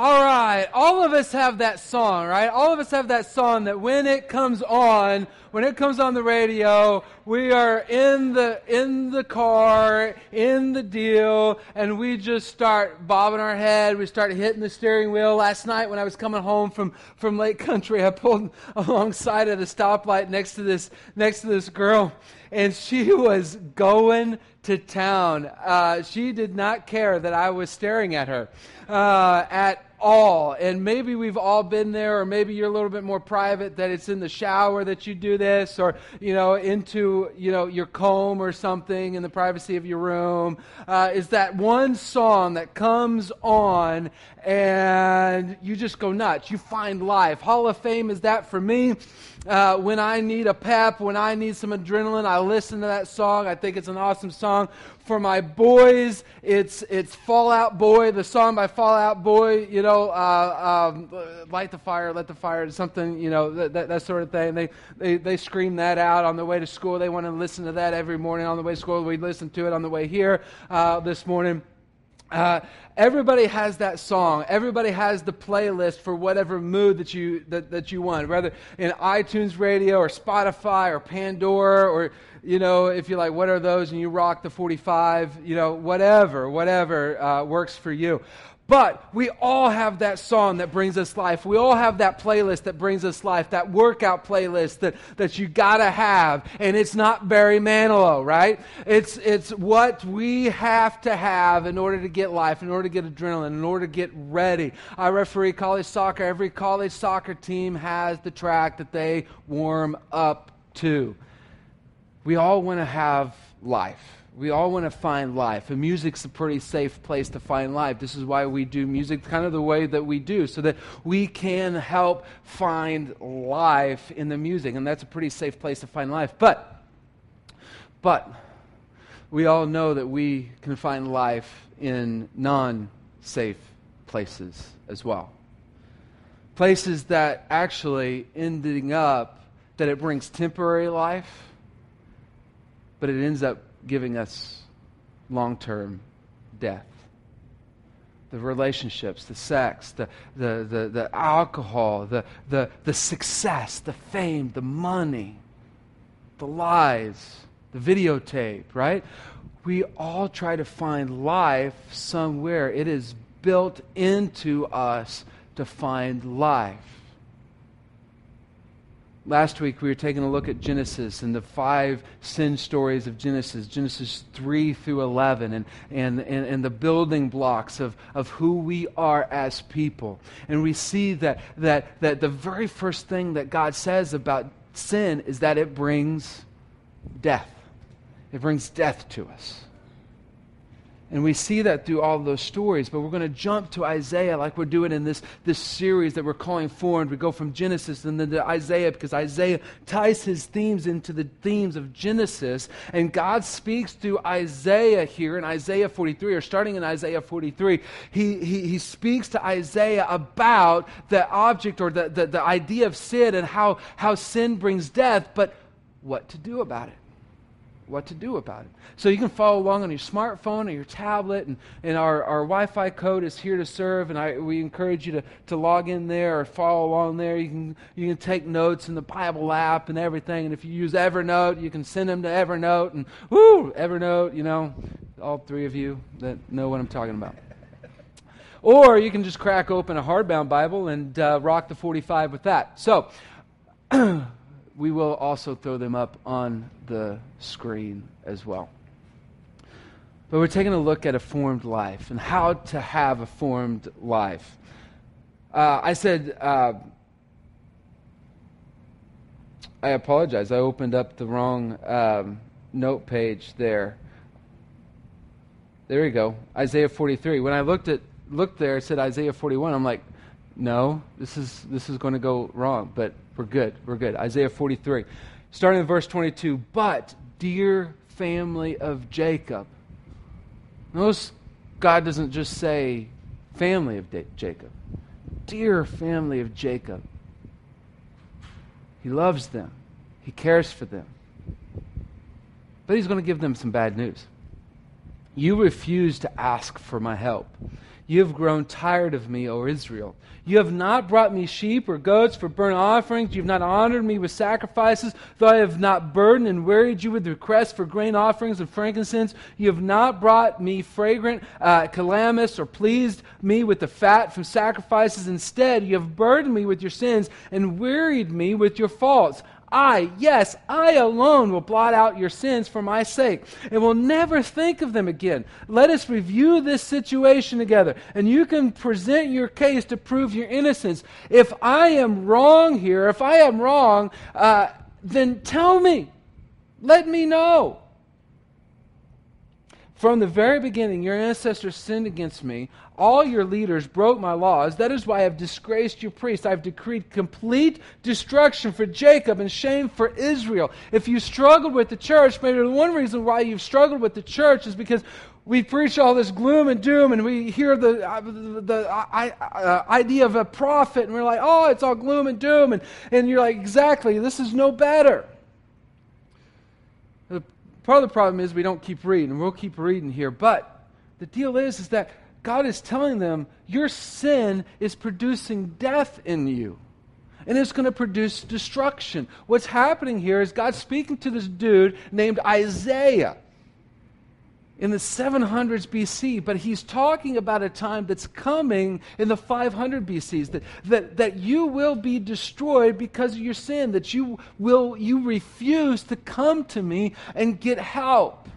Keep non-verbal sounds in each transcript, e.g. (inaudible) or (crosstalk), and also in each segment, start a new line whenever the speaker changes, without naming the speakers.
All right, all of us have that song, right? All of us have that song that when it comes on, when it comes on the radio, we are in the in the car, in the deal, and we just start bobbing our head. We start hitting the steering wheel. Last night when I was coming home from from Lake Country, I pulled (laughs) alongside of the stoplight next to this next to this girl, and she was going to town. Uh, she did not care that I was staring at her. Uh, at all. And maybe we've all been there, or maybe you're a little bit more private that it's in the shower that you do this, or, you know, into, you know, your comb or something in the privacy of your room. Uh, is that one song that comes on and you just go nuts. You find life. Hall of Fame is that for me. Uh, when I need a pep, when I need some adrenaline, I listen to that song. I think it's an awesome song. For my boys, it's it's Fall Out Boy, the song by Fall Out Boy. You know, uh, um, light the fire, let the fire, something. You know, that, that, that sort of thing. They, they they scream that out on the way to school. They want to listen to that every morning on the way to school. We listen to it on the way here uh, this morning. Uh, everybody has that song. Everybody has the playlist for whatever mood that you that, that you want, whether in iTunes Radio or Spotify or Pandora or you know if you're like what are those and you rock the 45, you know whatever whatever uh, works for you. But we all have that song that brings us life. We all have that playlist that brings us life, that workout playlist that, that you gotta have. And it's not Barry Manilow, right? It's, it's what we have to have in order to get life, in order to get adrenaline, in order to get ready. I referee college soccer. Every college soccer team has the track that they warm up to. We all want to have life. We all want to find life, and music's a pretty safe place to find life. This is why we do music kind of the way that we do, so that we can help find life in the music, and that's a pretty safe place to find life. But, but, we all know that we can find life in non safe places as well. Places that actually ending up that it brings temporary life, but it ends up giving us long term death. The relationships, the sex, the, the, the, the alcohol, the, the, the success, the fame, the money, the lies, the videotape, right? We all try to find life somewhere. It is built into us to find life. Last week, we were taking a look at Genesis and the five sin stories of Genesis, Genesis 3 through 11, and, and, and, and, the building blocks of, of who we are as people. And we see that, that, that the very first thing that God says about sin is that it brings death. It brings death to us. And we see that through all those stories, but we're going to jump to Isaiah like we're doing in this, this series that we're calling Formed. We go from Genesis and then to Isaiah because Isaiah ties his themes into the themes of Genesis. And God speaks through Isaiah here in Isaiah 43, or starting in Isaiah 43. He, he, he speaks to Isaiah about the object or the, the, the idea of sin and how, how sin brings death, but what to do about it what to do about it. So you can follow along on your smartphone or your tablet, and, and our, our Wi Fi code is here to serve. And I, we encourage you to, to log in there or follow along there. You can, you can take notes in the Bible app and everything. And if you use Evernote, you can send them to Evernote. And whoo, Evernote, you know, all three of you that know what I'm talking about. Or you can just crack open a hardbound Bible and uh, rock the 45 with that. So, (clears throat) we will also throw them up on the screen as well. But we're taking a look at a formed life and how to have a formed life. Uh, I said, uh, I apologize. I opened up the wrong um, note page there. There we go. Isaiah 43. When I looked at looked there, it said Isaiah 41. I'm like, no, this is this is going to go wrong. But we're good. We're good. Isaiah 43. Starting in verse 22. But, dear family of Jacob. Notice God doesn't just say family of Jacob. Dear family of Jacob. He loves them. He cares for them. But he's going to give them some bad news. You refuse to ask for my help. You have grown tired of me, O Israel. You have not brought me sheep or goats for burnt offerings. You have not honored me with sacrifices, though I have not burdened and wearied you with requests for grain offerings and frankincense. You have not brought me fragrant uh, calamus or pleased me with the fat from sacrifices. Instead, you have burdened me with your sins and wearied me with your faults. I, yes, I alone will blot out your sins for my sake and will never think of them again. Let us review this situation together, and you can present your case to prove your innocence. If I am wrong here, if I am wrong, uh, then tell me. Let me know. From the very beginning, your ancestors sinned against me. All your leaders broke my laws. That is why I have disgraced your priests. I have decreed complete destruction for Jacob and shame for Israel. If you struggled with the church, maybe the one reason why you've struggled with the church is because we preach all this gloom and doom and we hear the, uh, the uh, idea of a prophet and we're like, oh, it's all gloom and doom. And, and you're like, exactly, this is no better. Part of the problem is we don't keep reading, and we'll keep reading here. But the deal is, is that God is telling them your sin is producing death in you. And it's going to produce destruction. What's happening here is God speaking to this dude named Isaiah in the 700s BC, but he's talking about a time that's coming in the 500 BCs that, that, that you will be destroyed because of your sin, that you will you refuse to come to me and get help.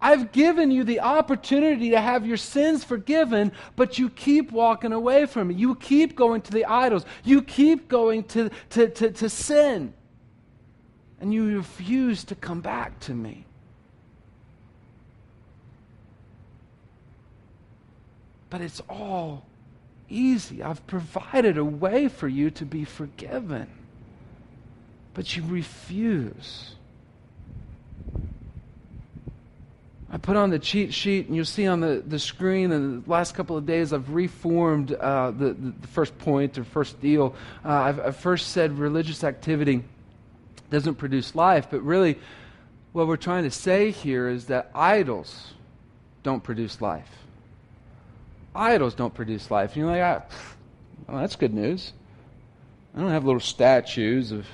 I've given you the opportunity to have your sins forgiven, but you keep walking away from me. You keep going to the idols. You keep going to, to, to, to sin. And you refuse to come back to me. But it's all easy. I've provided a way for you to be forgiven. But you refuse. I put on the cheat sheet, and you'll see on the, the screen in the last couple of days, I've reformed uh, the, the first point or first deal. Uh, I've, I've first said religious activity doesn't produce life, but really, what we're trying to say here is that idols don't produce life idols don't produce life. And you're like, ah, well, that's good news. I don't have little statues of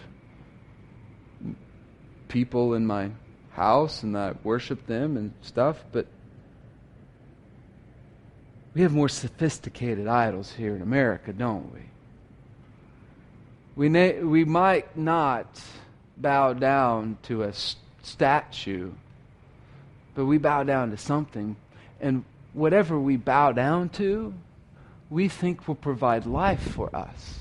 people in my house and I worship them and stuff, but we have more sophisticated idols here in America, don't we? We, na- we might not bow down to a statue, but we bow down to something. And whatever we bow down to, we think will provide life for us.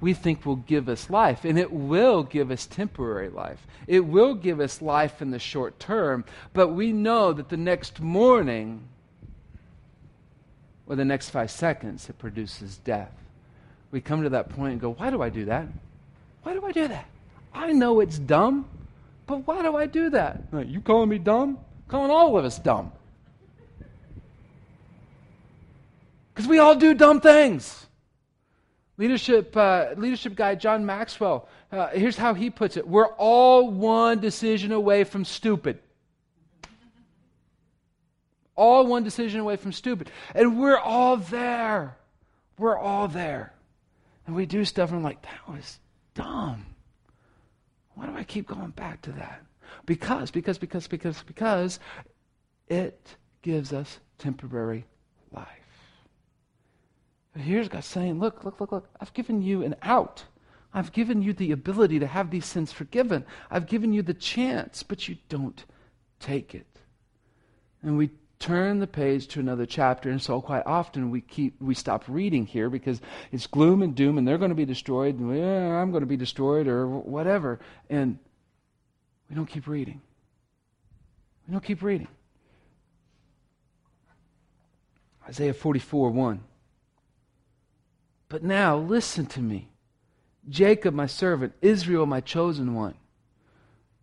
We think will give us life, and it will give us temporary life. It will give us life in the short term, but we know that the next morning or the next five seconds it produces death. We come to that point and go, Why do I do that? Why do I do that? I know it's dumb, but why do I do that? You calling me dumb? Calling all of us dumb. Because we all do dumb things. Leadership, uh, leadership guy John Maxwell, uh, here's how he puts it We're all one decision away from stupid. All one decision away from stupid. And we're all there. We're all there. And we do stuff and I'm like, that was dumb. Why do I keep going back to that? Because, because, because, because, because it gives us temporary life. But here's God saying, Look, look, look, look, I've given you an out. I've given you the ability to have these sins forgiven. I've given you the chance, but you don't take it. And we turn the page to another chapter, and so quite often we keep we stop reading here because it's gloom and doom, and they're going to be destroyed, and I'm going to be destroyed, or whatever, and we don't keep reading. We don't keep reading. Isaiah 44 1. But now, listen to me. Jacob, my servant, Israel, my chosen one.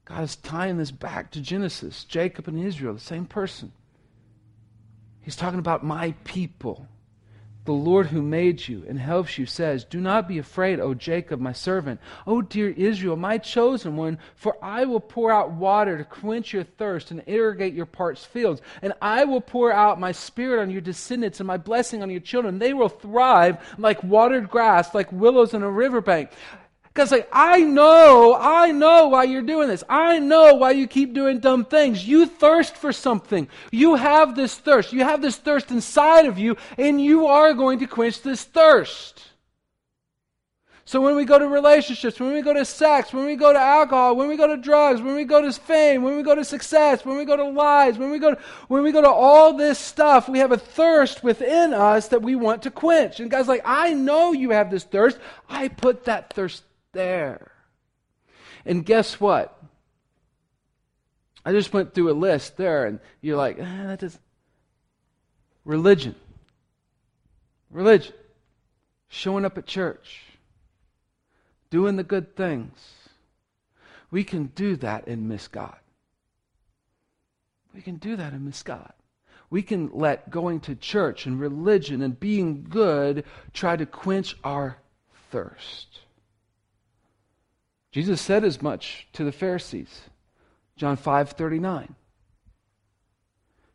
God is tying this back to Genesis. Jacob and Israel, the same person. He's talking about my people. The Lord who made you and helps you says, Do not be afraid, O Jacob, my servant. O dear Israel, my chosen one, for I will pour out water to quench your thirst and irrigate your parched fields. And I will pour out my spirit on your descendants and my blessing on your children. They will thrive like watered grass, like willows in a riverbank. Because like, I know, I know why you're doing this. I know why you keep doing dumb things. You thirst for something. You have this thirst. You have this thirst inside of you, and you are going to quench this thirst. So when we go to relationships, when we go to sex, when we go to alcohol, when we go to drugs, when we go to fame, when we go to success, when we go to lies, when we go to, when we go to all this stuff, we have a thirst within us that we want to quench. And God's like, I know you have this thirst. I put that thirst there. And guess what? I just went through a list there, and you're like, eh, that. Religion. Religion. Showing up at church. Doing the good things. We can do that and miss God. We can do that and miss God. We can let going to church and religion and being good try to quench our thirst. Jesus said as much to the Pharisees. John 5:39.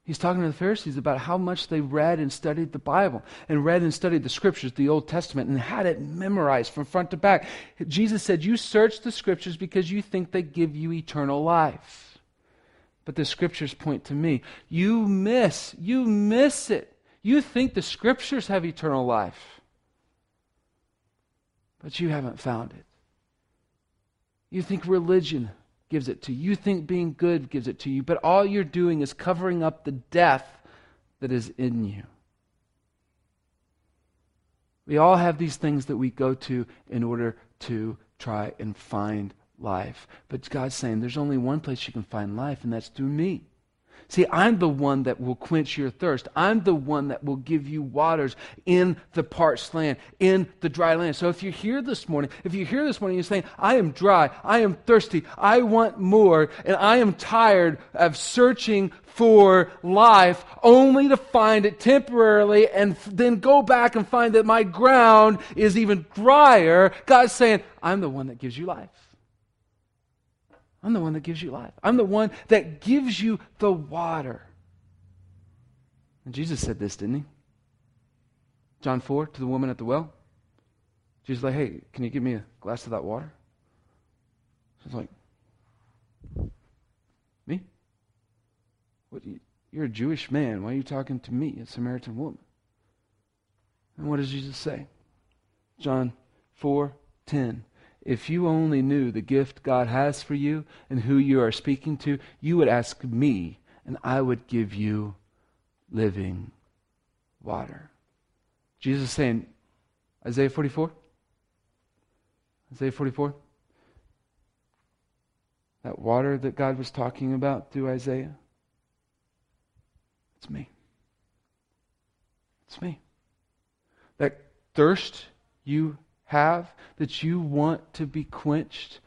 He's talking to the Pharisees about how much they read and studied the Bible and read and studied the scriptures, the Old Testament, and had it memorized from front to back. Jesus said, You search the scriptures because you think they give you eternal life. But the scriptures point to me. You miss, you miss it. You think the scriptures have eternal life, but you haven't found it. You think religion gives it to you. You think being good gives it to you. But all you're doing is covering up the death that is in you. We all have these things that we go to in order to try and find life. But God's saying there's only one place you can find life, and that's through me. See, I'm the one that will quench your thirst. I'm the one that will give you waters in the parched land, in the dry land. So if you're here this morning, if you're here this morning, you're saying, I am dry, I am thirsty, I want more, and I am tired of searching for life only to find it temporarily and then go back and find that my ground is even drier. God's saying, I'm the one that gives you life. I'm the one that gives you life. I'm the one that gives you the water. And Jesus said this, didn't he? John 4 to the woman at the well. Jesus like, hey, can you give me a glass of that water? She's like, me? What, you're a Jewish man. Why are you talking to me, a Samaritan woman? And what does Jesus say? John 4 10. If you only knew the gift God has for you and who you are speaking to, you would ask me, and I would give you living water. Jesus saying, Isaiah 44? Isaiah 44? That water that God was talking about through Isaiah? It's me. It's me. That thirst you have that you want to be quenched,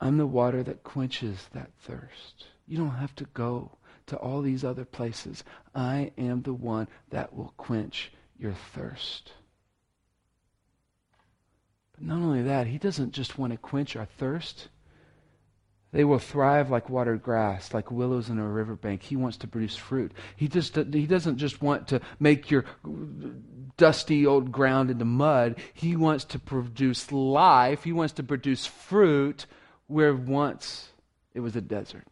I'm the water that quenches that thirst. You don't have to go to all these other places. I am the one that will quench your thirst. But not only that, He doesn't just want to quench our thirst. They will thrive like watered grass, like willows in a riverbank. He wants to produce fruit. He just he doesn't just want to make your dusty old ground into mud. He wants to produce life. He wants to produce fruit where once it was a desert.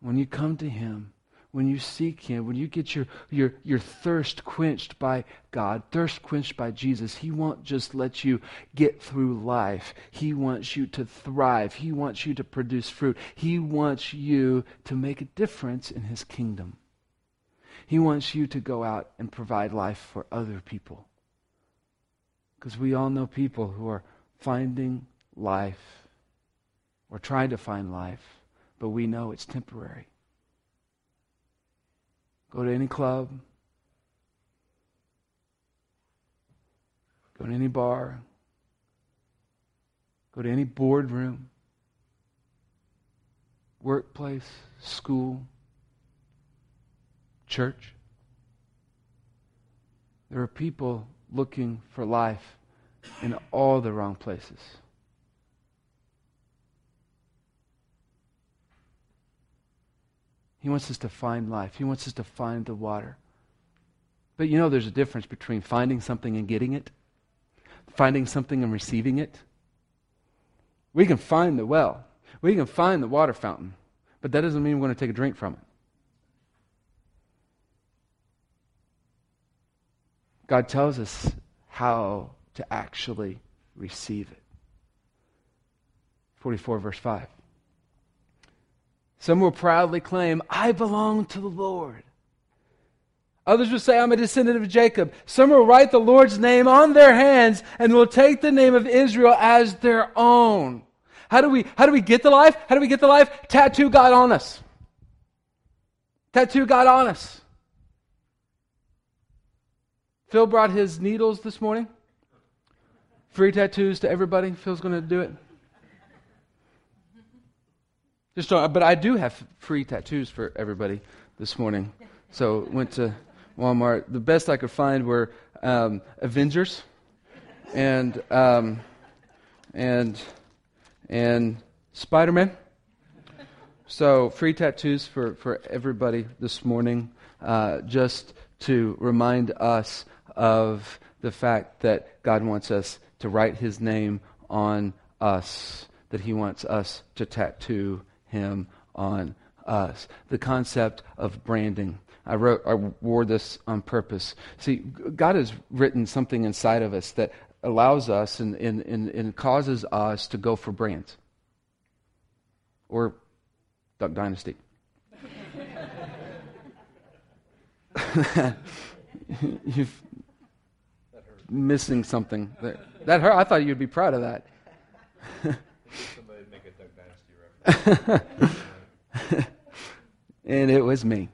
When you come to him, when you seek Him, when you get your, your, your thirst quenched by God, thirst quenched by Jesus, He won't just let you get through life. He wants you to thrive. He wants you to produce fruit. He wants you to make a difference in His kingdom. He wants you to go out and provide life for other people. Because we all know people who are finding life or trying to find life, but we know it's temporary. Go to any club. Go to any bar. Go to any boardroom, workplace, school, church. There are people looking for life in all the wrong places. He wants us to find life. He wants us to find the water. But you know, there's a difference between finding something and getting it, finding something and receiving it. We can find the well, we can find the water fountain, but that doesn't mean we're going to take a drink from it. God tells us how to actually receive it. 44, verse 5. Some will proudly claim, I belong to the Lord. Others will say, I'm a descendant of Jacob. Some will write the Lord's name on their hands and will take the name of Israel as their own. How do we, how do we get the life? How do we get the life? Tattoo God on us. Tattoo God on us. Phil brought his needles this morning. Free tattoos to everybody. Phil's going to do it. Just don't, but I do have free tattoos for everybody this morning. So went to Walmart. The best I could find were um, Avengers and um, and and Spider Man. So free tattoos for for everybody this morning, uh, just to remind us of the fact that God wants us to write His name on us, that He wants us to tattoo Him on us. The concept of branding. I wrote, I wore this on purpose. See, God has written something inside of us that allows us and, and, and, and causes us to go for brands or Duck Dynasty. (laughs) You've missing something. That, that hurt. I thought you'd be proud of that. (laughs) Somebody make a Duck Dynasty reference. (laughs) and it was me.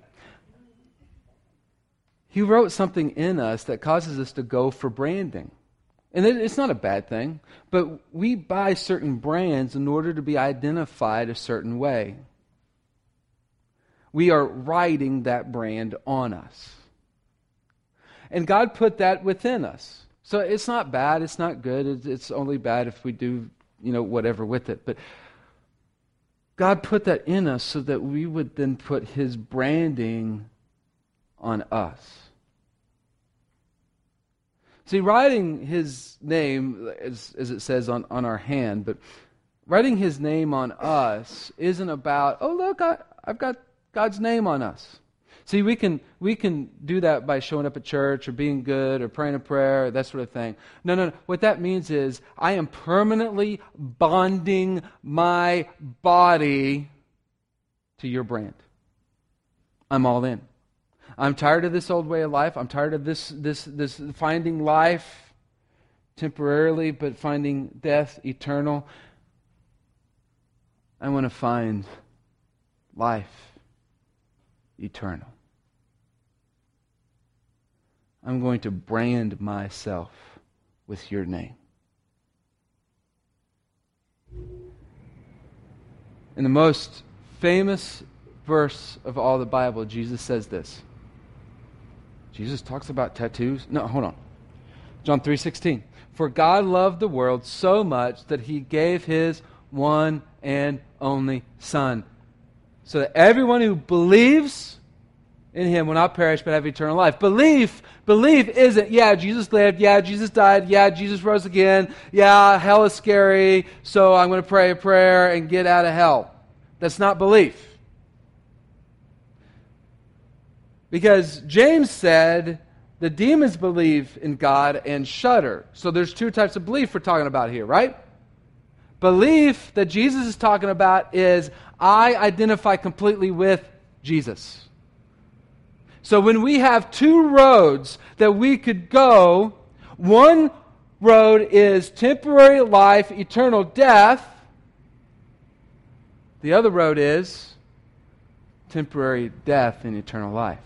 He wrote something in us that causes us to go for branding. And it's not a bad thing, but we buy certain brands in order to be identified a certain way. We are writing that brand on us. And God put that within us. So it's not bad, it's not good. It's only bad if we do, you know, whatever with it. But God put that in us so that we would then put his branding on us. See, writing his name, as, as it says on, on our hand, but writing his name on us isn't about, oh, look, I, I've got God's name on us. See, we can, we can do that by showing up at church or being good or praying a prayer, or that sort of thing. No, no, no. What that means is I am permanently bonding my body to your brand. I'm all in. I'm tired of this old way of life. I'm tired of this, this, this finding life temporarily, but finding death eternal. I want to find life eternal. I'm going to brand myself with your name. In the most famous verse of all the Bible, Jesus says this. Jesus talks about tattoos. No, hold on. John 3:16. For God loved the world so much that he gave his one and only son so that everyone who believes in him will not perish but have eternal life. Belief, belief isn't, yeah, Jesus lived, yeah, Jesus died, yeah, Jesus rose again, yeah, hell is scary, so I'm going to pray a prayer and get out of hell. That's not belief. Because James said the demons believe in God and shudder. So there's two types of belief we're talking about here, right? Belief that Jesus is talking about is I identify completely with Jesus. So when we have two roads that we could go, one road is temporary life, eternal death. The other road is temporary death and eternal life.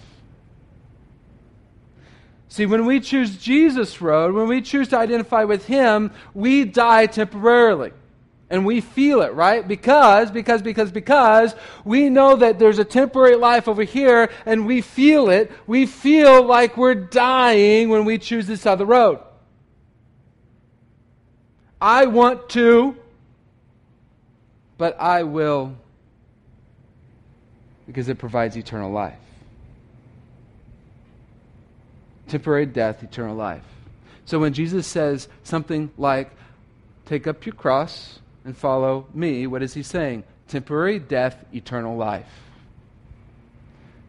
See, when we choose Jesus' road, when we choose to identify with Him, we die temporarily. And we feel it, right? Because, because, because, because we know that there's a temporary life over here and we feel it. We feel like we're dying when we choose this other road. I want to, but I will because it provides eternal life. Temporary death, eternal life. So when Jesus says something like, Take up your cross and follow me, what is he saying? Temporary death, eternal life.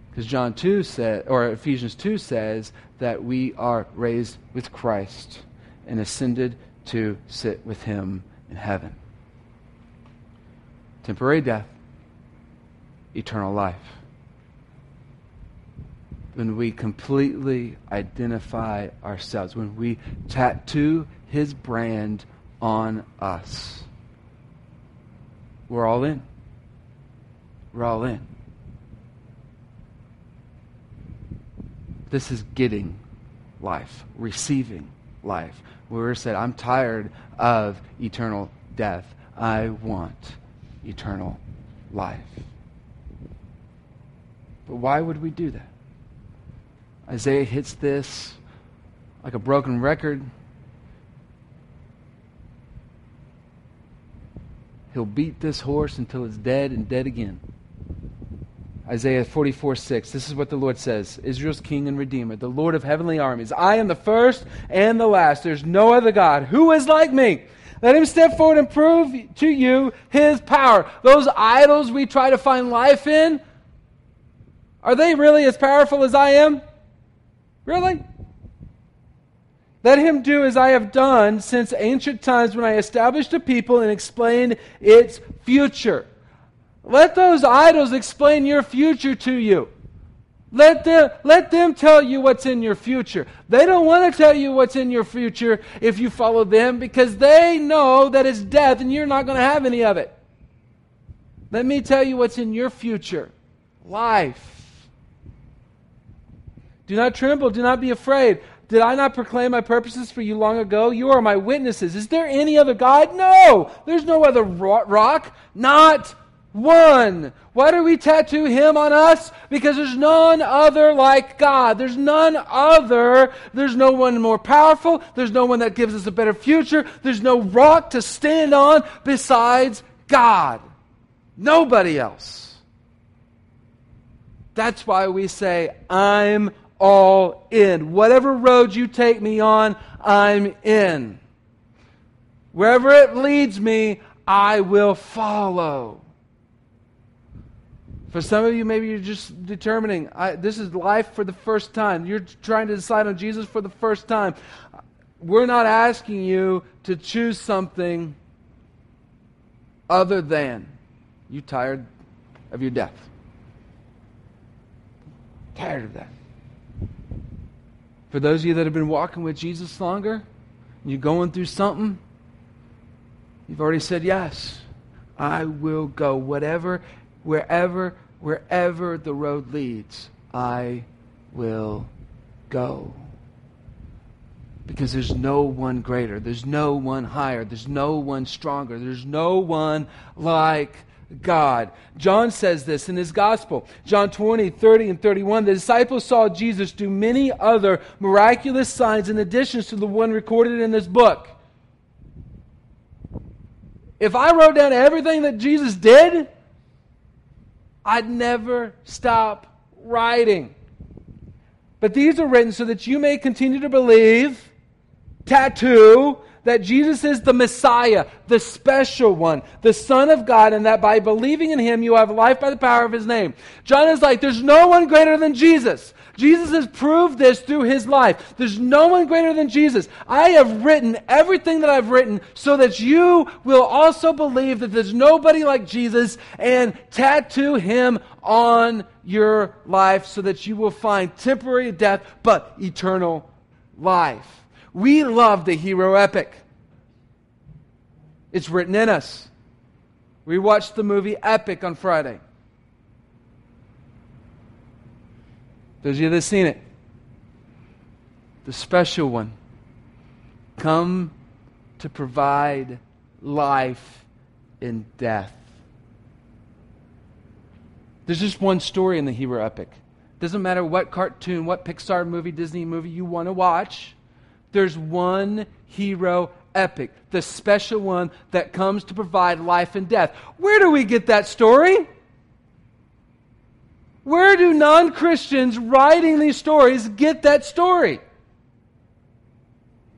Because John 2 said, or Ephesians 2 says that we are raised with Christ and ascended to sit with him in heaven. Temporary death, eternal life. When we completely identify ourselves, when we tattoo his brand on us, we're all in. We're all in. This is getting life, receiving life. Where said, I'm tired of eternal death. I want eternal life. But why would we do that? Isaiah hits this like a broken record. He'll beat this horse until it's dead and dead again. Isaiah 44 6. This is what the Lord says Israel's king and redeemer, the Lord of heavenly armies. I am the first and the last. There's no other God. Who is like me? Let him step forward and prove to you his power. Those idols we try to find life in, are they really as powerful as I am? Really? Let him do as I have done since ancient times when I established a people and explained its future. Let those idols explain your future to you. Let them, let them tell you what's in your future. They don't want to tell you what's in your future if you follow them because they know that it's death and you're not going to have any of it. Let me tell you what's in your future life. Do not tremble, do not be afraid. Did I not proclaim my purposes for you long ago? You are my witnesses. Is there any other God? No, there's no other rock. Not one. Why do we tattoo him on us? Because there's none other like God. There's none other. There's no one more powerful. There's no one that gives us a better future. There's no rock to stand on besides God. Nobody else. That's why we say, I'm all in. Whatever road you take me on, I'm in. Wherever it leads me, I will follow. For some of you, maybe you're just determining, I, this is life for the first time. You're trying to decide on Jesus for the first time. We're not asking you to choose something other than you tired of your death. Tired of that. For those of you that have been walking with Jesus longer, you're going through something, you've already said yes. I will go whatever wherever, wherever the road leads, I will go. Because there's no one greater, there's no one higher, there's no one stronger, there's no one like God. John says this in his gospel. John 20, 30, and 31. The disciples saw Jesus do many other miraculous signs in addition to the one recorded in this book. If I wrote down everything that Jesus did, I'd never stop writing. But these are written so that you may continue to believe, tattoo, that Jesus is the Messiah, the special one, the Son of God, and that by believing in him you have life by the power of his name. John is like, there's no one greater than Jesus. Jesus has proved this through his life. There's no one greater than Jesus. I have written everything that I've written so that you will also believe that there's nobody like Jesus and tattoo him on your life so that you will find temporary death but eternal life. We love the hero epic. It's written in us. We watched the movie Epic on Friday. Those of you that have seen it, the special one, come to provide life in death. There's just one story in the hero epic. Doesn't matter what cartoon, what Pixar movie, Disney movie you want to watch, there's one hero epic, the special one that comes to provide life and death. Where do we get that story? Where do non Christians writing these stories get that story?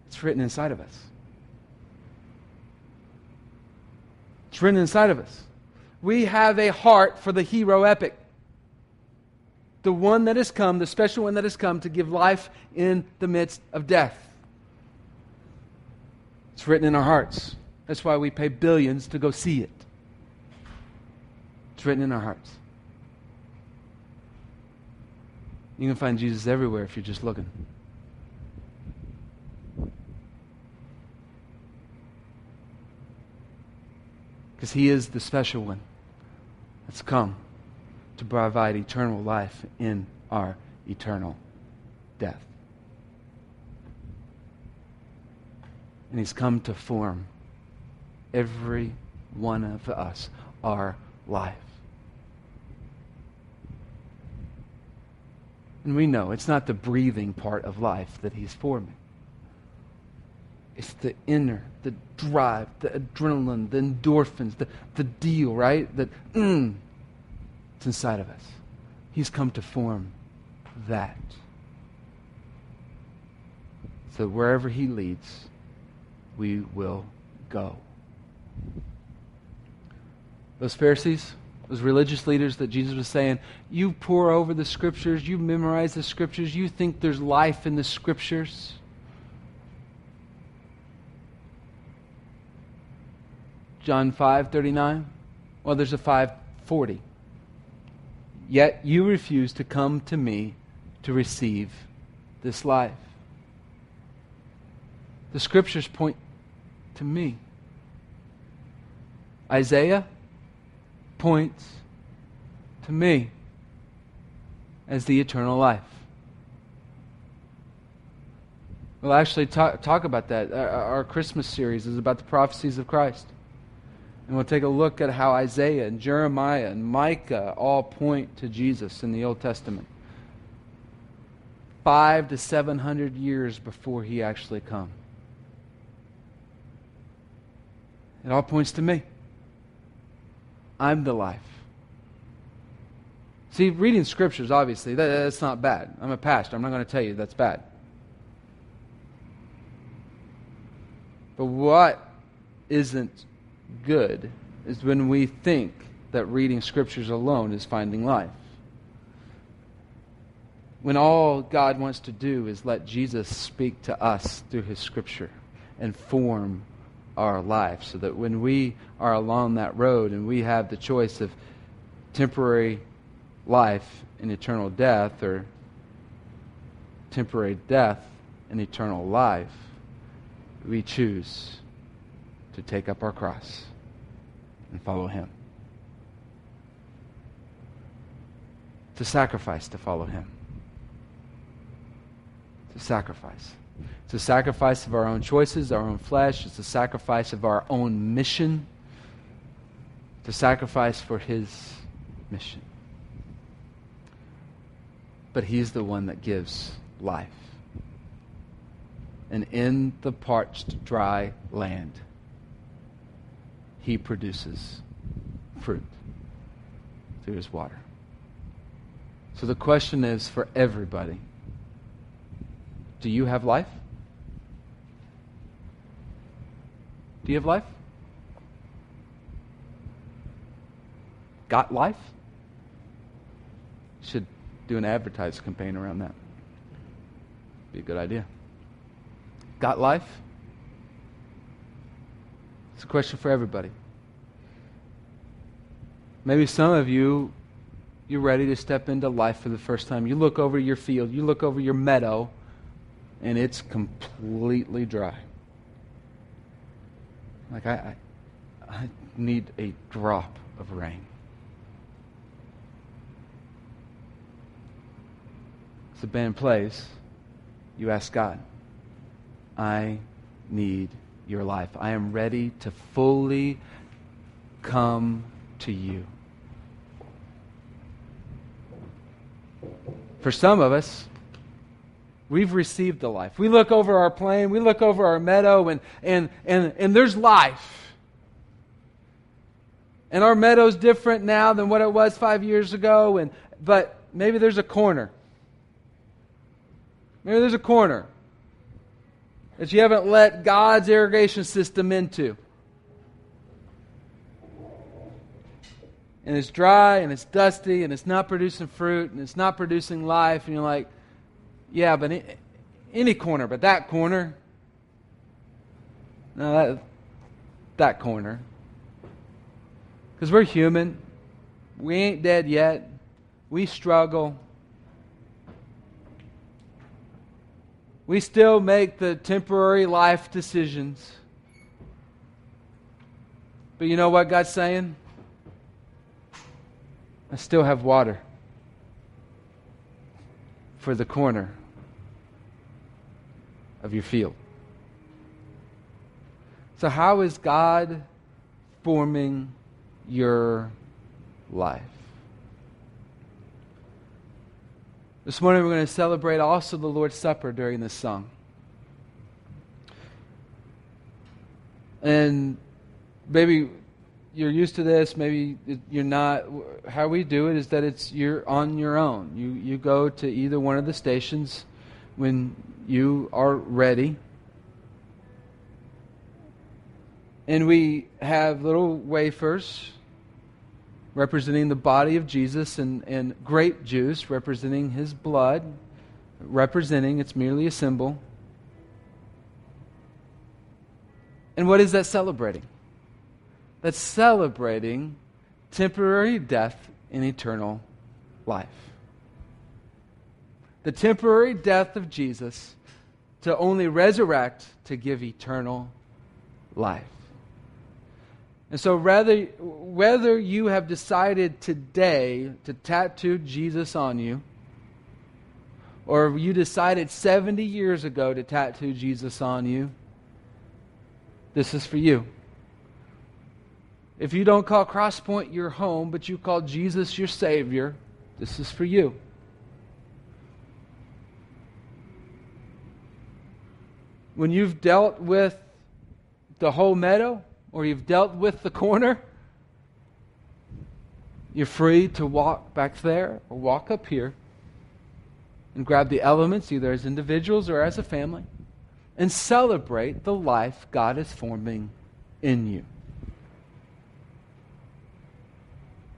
It's written inside of us. It's written inside of us. We have a heart for the hero epic. The one that has come, the special one that has come to give life in the midst of death. It's written in our hearts. That's why we pay billions to go see it. It's written in our hearts. You can find Jesus everywhere if you're just looking. Because he is the special one that's come to provide eternal life in our eternal death. And he's come to form every one of us, our life. And we know it's not the breathing part of life that he's forming. It's the inner, the drive, the adrenaline, the endorphins, the, the deal, right? That, mm, it's inside of us. He's come to form that. So wherever he leads, we will go. Those Pharisees, those religious leaders that Jesus was saying, you pore over the scriptures, you memorize the scriptures, you think there's life in the scriptures. John 5:39. Well, there's a 540. Yet you refuse to come to me to receive this life. The scriptures point to me. Isaiah points to me as the eternal life. We'll actually talk, talk about that. Our, our Christmas series is about the prophecies of Christ. And we'll take a look at how Isaiah and Jeremiah and Micah all point to Jesus in the Old Testament. Five to seven hundred years before he actually comes. It all points to me. I'm the life. See, reading scriptures, obviously, that, that's not bad. I'm a pastor. I'm not going to tell you that's bad. But what isn't good is when we think that reading scriptures alone is finding life. When all God wants to do is let Jesus speak to us through his scripture and form our life so that when we are along that road and we have the choice of temporary life and eternal death or temporary death and eternal life, we choose to take up our cross and follow Him. To sacrifice to follow Him. To sacrifice. It's a sacrifice of our own choices, our own flesh. It's a sacrifice of our own mission. To sacrifice for His mission. But He's the one that gives life. And in the parched, dry land, he produces fruit through his water. So the question is for everybody do you have life? Do you have life? Got life? Should do an advertising campaign around that. Be a good idea. Got life? It's a question for everybody. Maybe some of you, you're ready to step into life for the first time. You look over your field, you look over your meadow, and it's completely dry. Like, I, I, I need a drop of rain. It's a band plays. You ask God, I need your life. I am ready to fully come to you. For some of us, we've received the life. We look over our plain, we look over our meadow, and, and, and, and there's life. And our meadow's different now than what it was five years ago, and, but maybe there's a corner. Maybe there's a corner that you haven't let God's irrigation system into. and it's dry and it's dusty and it's not producing fruit and it's not producing life and you're like yeah but any corner but that corner. No that that corner. Because we're human. We ain't dead yet. We struggle. We still make the temporary life decisions. But you know what god's saying? I still have water for the corner of your field. So, how is God forming your life? This morning, we're going to celebrate also the Lord's Supper during this song. And maybe you're used to this, maybe you're not. How we do it is that it's you're on your own. You you go to either one of the stations when you are ready. And we have little wafers representing the body of Jesus and, and grape juice representing his blood, representing, it's merely a symbol. And what is that celebrating? that's celebrating temporary death and eternal life. The temporary death of Jesus to only resurrect to give eternal life. And so, rather, whether you have decided today to tattoo Jesus on you, or you decided 70 years ago to tattoo Jesus on you, this is for you. If you don't call Crosspoint your home, but you call Jesus your Savior, this is for you. When you've dealt with the whole meadow, or you've dealt with the corner, you're free to walk back there or walk up here and grab the elements, either as individuals or as a family, and celebrate the life God is forming in you.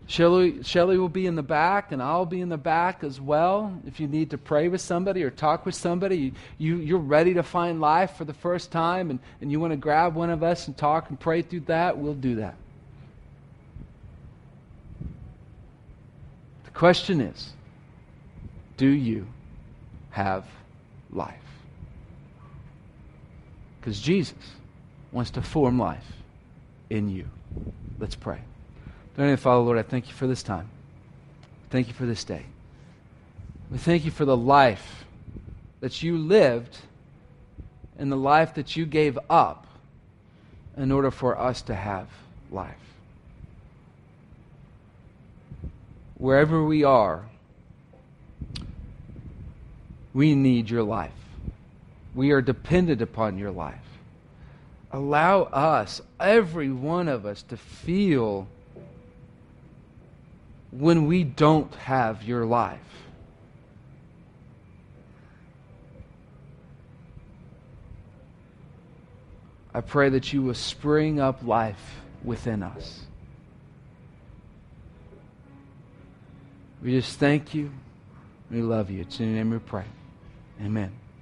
Shelly, Shelly will be in the back, and I'll be in the back as well. If you need to pray with somebody or talk with somebody, you, you're ready to find life for the first time, and, and you want to grab one of us and talk and pray through that, we'll do that. The question is do you have life? Because Jesus wants to form life in you. Let's pray. Dear Father, Lord, I thank you for this time. Thank you for this day. We thank you for the life that you lived and the life that you gave up in order for us to have life. Wherever we are, we need your life. We are dependent upon your life. Allow us, every one of us, to feel when we don't have your life. I pray that you will spring up life within us. We just thank you. We love you. It's in your name we pray. Amen.